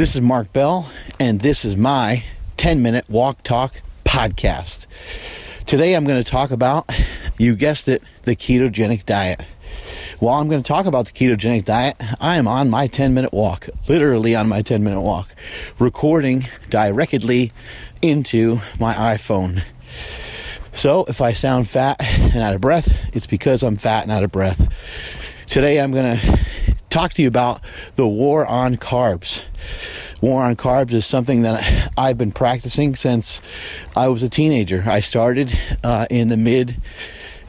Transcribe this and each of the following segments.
This is Mark Bell, and this is my 10 minute walk talk podcast. Today I'm going to talk about, you guessed it, the ketogenic diet. While I'm going to talk about the ketogenic diet, I am on my 10 minute walk, literally on my 10 minute walk, recording directly into my iPhone. So if I sound fat and out of breath, it's because I'm fat and out of breath. Today I'm going to talk to you about the war on carbs. War on carbs is something that I've been practicing since I was a teenager. I started uh, in the mid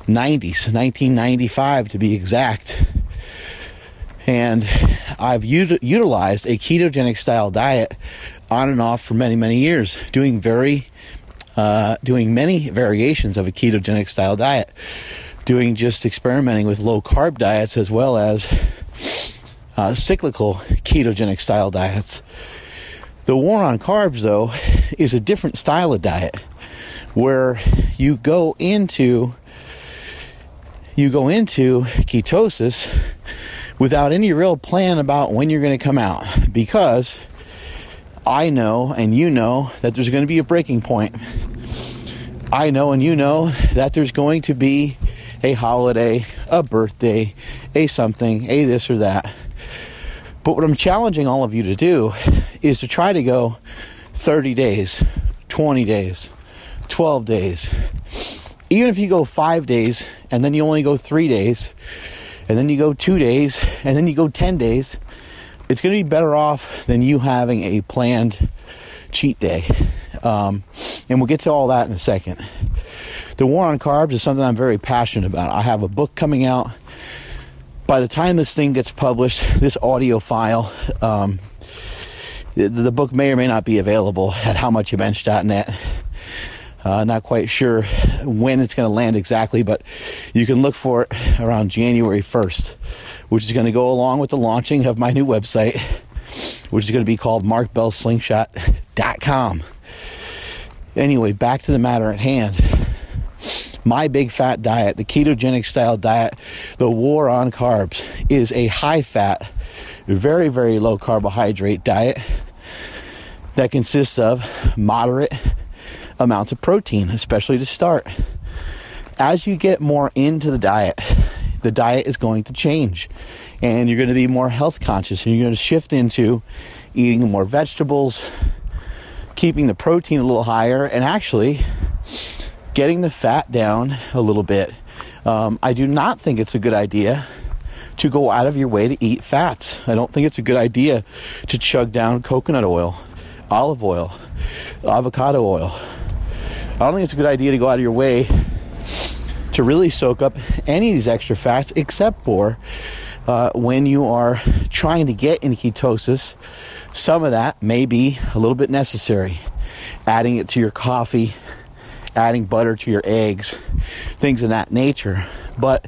90s, 1995 to be exact. And I've ut- utilized a ketogenic style diet on and off for many, many years, doing very, uh, doing many variations of a ketogenic style diet, doing just experimenting with low carb diets as well as uh, cyclical ketogenic style diets. The war on carbs, though, is a different style of diet where you go into you go into ketosis without any real plan about when you're going to come out because I know and you know that there's going to be a breaking point. I know and you know that there's going to be a holiday, a birthday, a something, a this or that. But what I'm challenging all of you to do is to try to go 30 days, 20 days, 12 days. Even if you go five days and then you only go three days, and then you go two days, and then you go 10 days, it's going to be better off than you having a planned cheat day. Um, and we'll get to all that in a second. The war on carbs is something I'm very passionate about. I have a book coming out by the time this thing gets published, this audio file, um, the, the, book may or may not be available at howmuchyoubench.net. Uh, not quite sure when it's going to land exactly, but you can look for it around January 1st, which is going to go along with the launching of my new website, which is going to be called markbellslingshot.com. Anyway, back to the matter at hand my big fat diet, the ketogenic style diet, the war on carbs, is a high fat, very, very low carbohydrate diet that consists of moderate amounts of protein, especially to start. As you get more into the diet, the diet is going to change and you're going to be more health conscious and you're going to shift into eating more vegetables, keeping the protein a little higher, and actually getting the fat down a little bit. Um, I do not think it's a good idea to go out of your way to eat fats. I don't think it's a good idea to chug down coconut oil, olive oil, avocado oil. I don't think it's a good idea to go out of your way to really soak up any of these extra fats except for uh, when you are trying to get in ketosis. Some of that may be a little bit necessary. Adding it to your coffee, adding butter to your eggs, things of that nature. But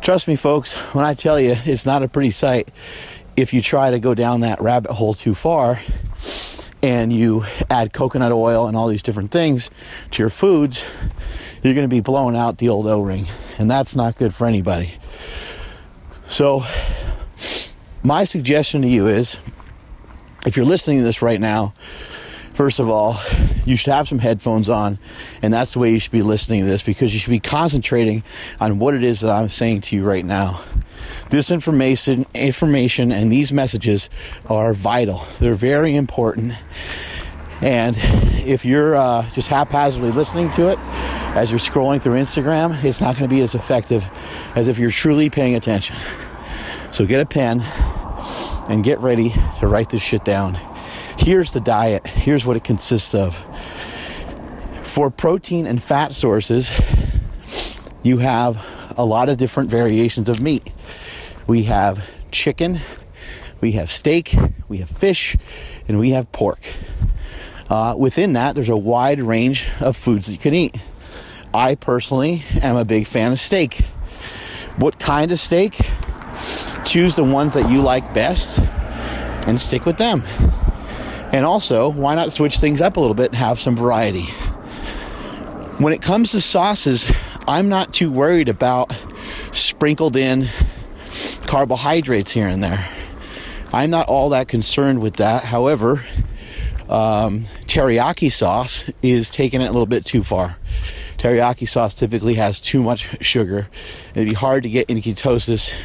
trust me, folks, when I tell you it's not a pretty sight if you try to go down that rabbit hole too far and you add coconut oil and all these different things to your foods, you're going to be blowing out the old O ring. And that's not good for anybody. So, my suggestion to you is if you're listening to this right now, First of all, you should have some headphones on, and that's the way you should be listening to this because you should be concentrating on what it is that I'm saying to you right now. This information, information, and these messages are vital. They're very important. And if you're uh, just haphazardly listening to it as you're scrolling through Instagram, it's not going to be as effective as if you're truly paying attention. So get a pen and get ready to write this shit down. Here's the diet. Here's what it consists of. For protein and fat sources, you have a lot of different variations of meat. We have chicken, we have steak, we have fish, and we have pork. Uh, within that, there's a wide range of foods that you can eat. I personally am a big fan of steak. What kind of steak? Choose the ones that you like best and stick with them. And also, why not switch things up a little bit and have some variety? When it comes to sauces, I'm not too worried about sprinkled in carbohydrates here and there. I'm not all that concerned with that. However, um, teriyaki sauce is taking it a little bit too far. Teriyaki sauce typically has too much sugar. It'd be hard to get into ketosis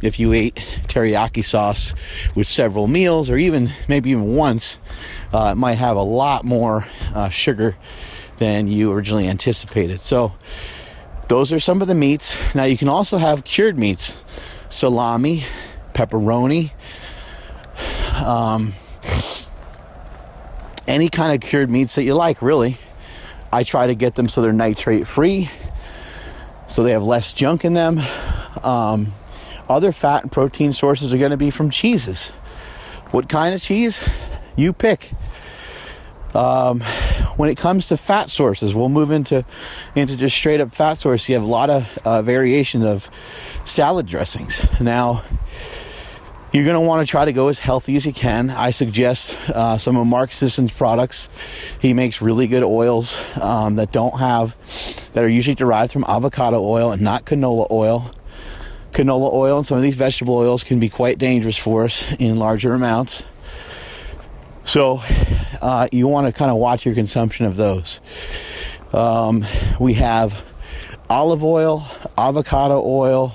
if you ate teriyaki sauce with several meals or even maybe even once. Uh, it might have a lot more uh, sugar than you originally anticipated. So, those are some of the meats. Now, you can also have cured meats salami, pepperoni, um, any kind of cured meats that you like, really. I try to get them so they're nitrate free, so they have less junk in them. Um, other fat and protein sources are going to be from cheeses. What kind of cheese? You pick. Um, when it comes to fat sources, we'll move into into just straight up fat source. You have a lot of uh, variation of salad dressings. Now, you're going to want to try to go as healthy as you can. I suggest uh, some of Mark Sisson's products. He makes really good oils um, that don't have, that are usually derived from avocado oil and not canola oil. Canola oil and some of these vegetable oils can be quite dangerous for us in larger amounts. So, uh, you want to kind of watch your consumption of those. Um, we have olive oil, avocado oil,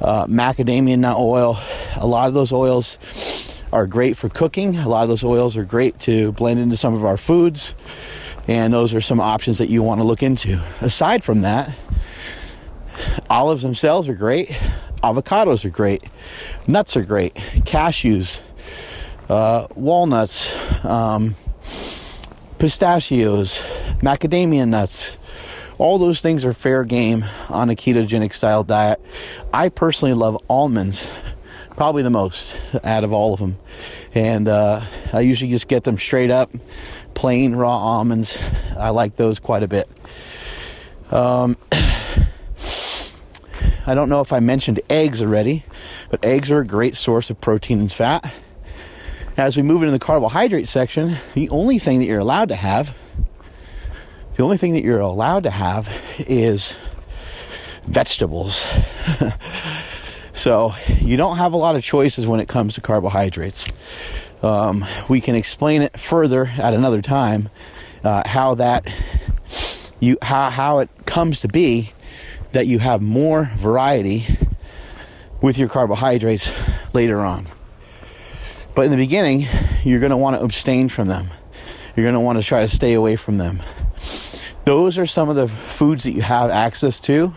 uh, macadamia nut oil. A lot of those oils are great for cooking. A lot of those oils are great to blend into some of our foods. And those are some options that you want to look into. Aside from that, olives themselves are great. Avocados are great. Nuts are great. Cashews, uh, walnuts, um, pistachios, macadamia nuts, all those things are fair game on a ketogenic style diet. I personally love almonds, probably the most out of all of them. And uh, I usually just get them straight up, plain raw almonds. I like those quite a bit. Um, I don't know if I mentioned eggs already, but eggs are a great source of protein and fat. As we move into the carbohydrate section, the only thing that you're allowed to have the only thing that you're allowed to have is vegetables. so you don't have a lot of choices when it comes to carbohydrates. Um, we can explain it further at another time uh, how that you how, how it comes to be that you have more variety with your carbohydrates later on. But in the beginning, you're going to want to abstain from them. You're going to want to try to stay away from them those are some of the foods that you have access to.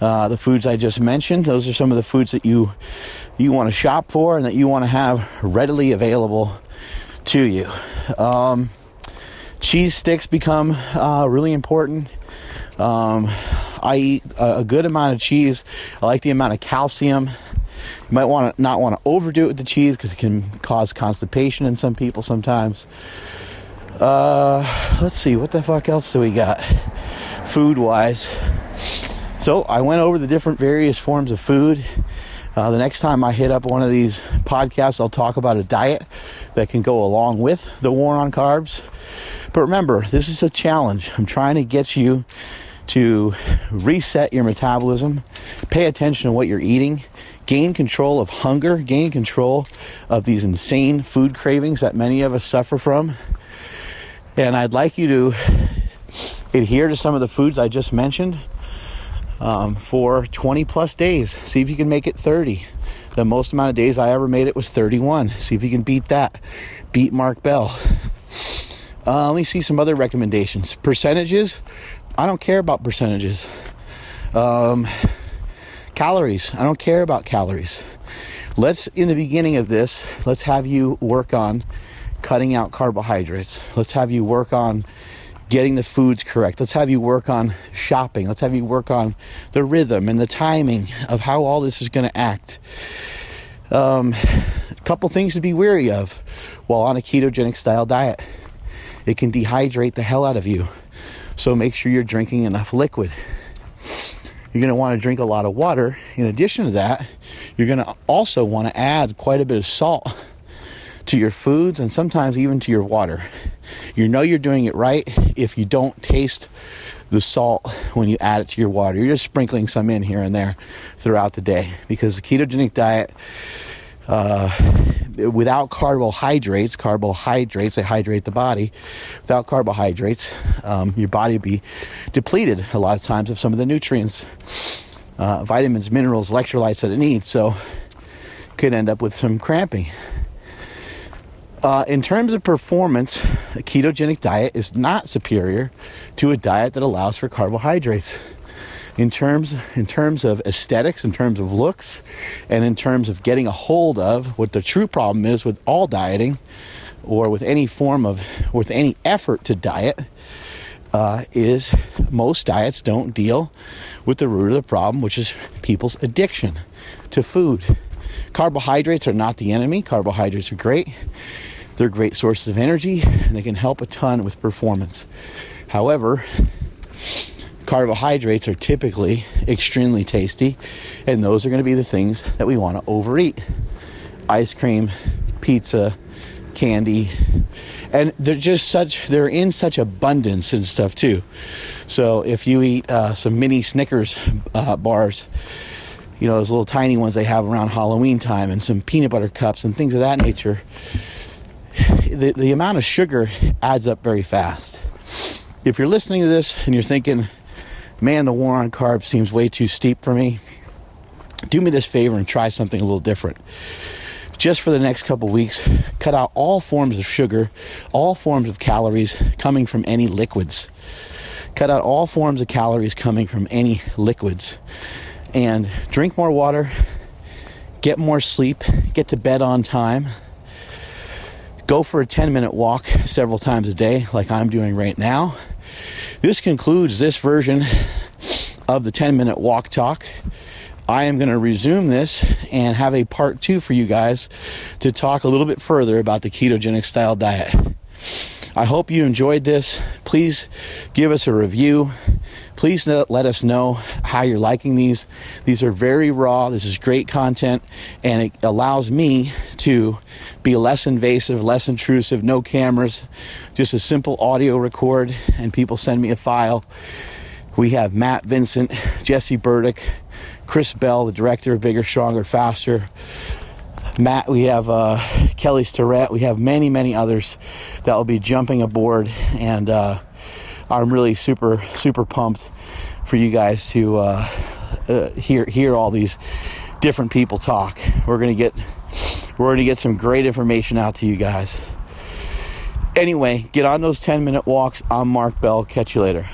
Uh, the foods I just mentioned, those are some of the foods that you you want to shop for and that you want to have readily available to you. Um, cheese sticks become uh, really important. Um, I eat a, a good amount of cheese. I like the amount of calcium. You might want to not want to overdo it with the cheese because it can cause constipation in some people sometimes. Uh, let's see, what the fuck else do we got food wise? So I went over the different various forms of food. Uh, the next time I hit up one of these podcasts, I'll talk about a diet that can go along with the war on carbs. But remember, this is a challenge. I'm trying to get you to reset your metabolism, pay attention to what you're eating, gain control of hunger, gain control of these insane food cravings that many of us suffer from. And I'd like you to adhere to some of the foods I just mentioned um, for 20 plus days. See if you can make it 30. The most amount of days I ever made it was 31. See if you can beat that. Beat Mark Bell. Uh, let me see some other recommendations. Percentages. I don't care about percentages. Um, calories. I don't care about calories. Let's, in the beginning of this, let's have you work on cutting out carbohydrates. Let's have you work on getting the foods correct. Let's have you work on shopping. Let's have you work on the rhythm and the timing of how all this is going to act. Um, a couple things to be wary of while on a ketogenic style diet. It can dehydrate the hell out of you. So make sure you're drinking enough liquid. You're going to want to drink a lot of water. In addition to that, you're going to also want to add quite a bit of salt to your foods and sometimes even to your water. You know you're doing it right if you don't taste the salt when you add it to your water. You're just sprinkling some in here and there throughout the day because the ketogenic diet Uh, without carbohydrates, carbohydrates, they hydrate the body. Without carbohydrates, um, your body would be depleted a lot of times of some of the nutrients, uh, vitamins, minerals, electrolytes that it needs. So, could end up with some cramping. Uh, in terms of performance, a ketogenic diet is not superior to a diet that allows for carbohydrates. In terms, in terms of aesthetics, in terms of looks, and in terms of getting a hold of what the true problem is with all dieting, or with any form of, with any effort to diet, uh, is most diets don't deal with the root of the problem, which is people's addiction to food. Carbohydrates are not the enemy. Carbohydrates are great. They're great sources of energy and they can help a ton with performance. However, carbohydrates are typically extremely tasty, and those are going to be the things that we want to overeat ice cream, pizza, candy, and they're just such they're in such abundance and stuff too. So if you eat uh, some mini Snickers uh, bars, you know those little tiny ones they have around Halloween time, and some peanut butter cups and things of that nature, the, the amount of sugar adds up very fast. If you're listening to this and you're thinking, man, the war on carbs seems way too steep for me, do me this favor and try something a little different. Just for the next couple weeks, cut out all forms of sugar, all forms of calories coming from any liquids. Cut out all forms of calories coming from any liquids. And drink more water, get more sleep, get to bed on time Go for a 10 minute walk several times a day, like I'm doing right now. This concludes this version of the 10 minute walk talk. I am going to resume this and have a part two for you guys to talk a little bit further about the ketogenic style diet. I hope you enjoyed this. Please give us a review. Please let us know how you're liking these. These are very raw. This is great content, and it allows me to be less invasive, less intrusive, no cameras, just a simple audio record, and people send me a file. We have Matt Vincent, Jesse Burdick, Chris Bell, the director of Bigger, Stronger, Faster. Matt, we have uh, Kelly Starrett, we have many, many others that will be jumping aboard, and uh, I'm really super, super pumped for you guys to uh, uh, hear hear all these different people talk. We're gonna get we're gonna get some great information out to you guys. Anyway, get on those 10 minute walks. I'm Mark Bell. Catch you later.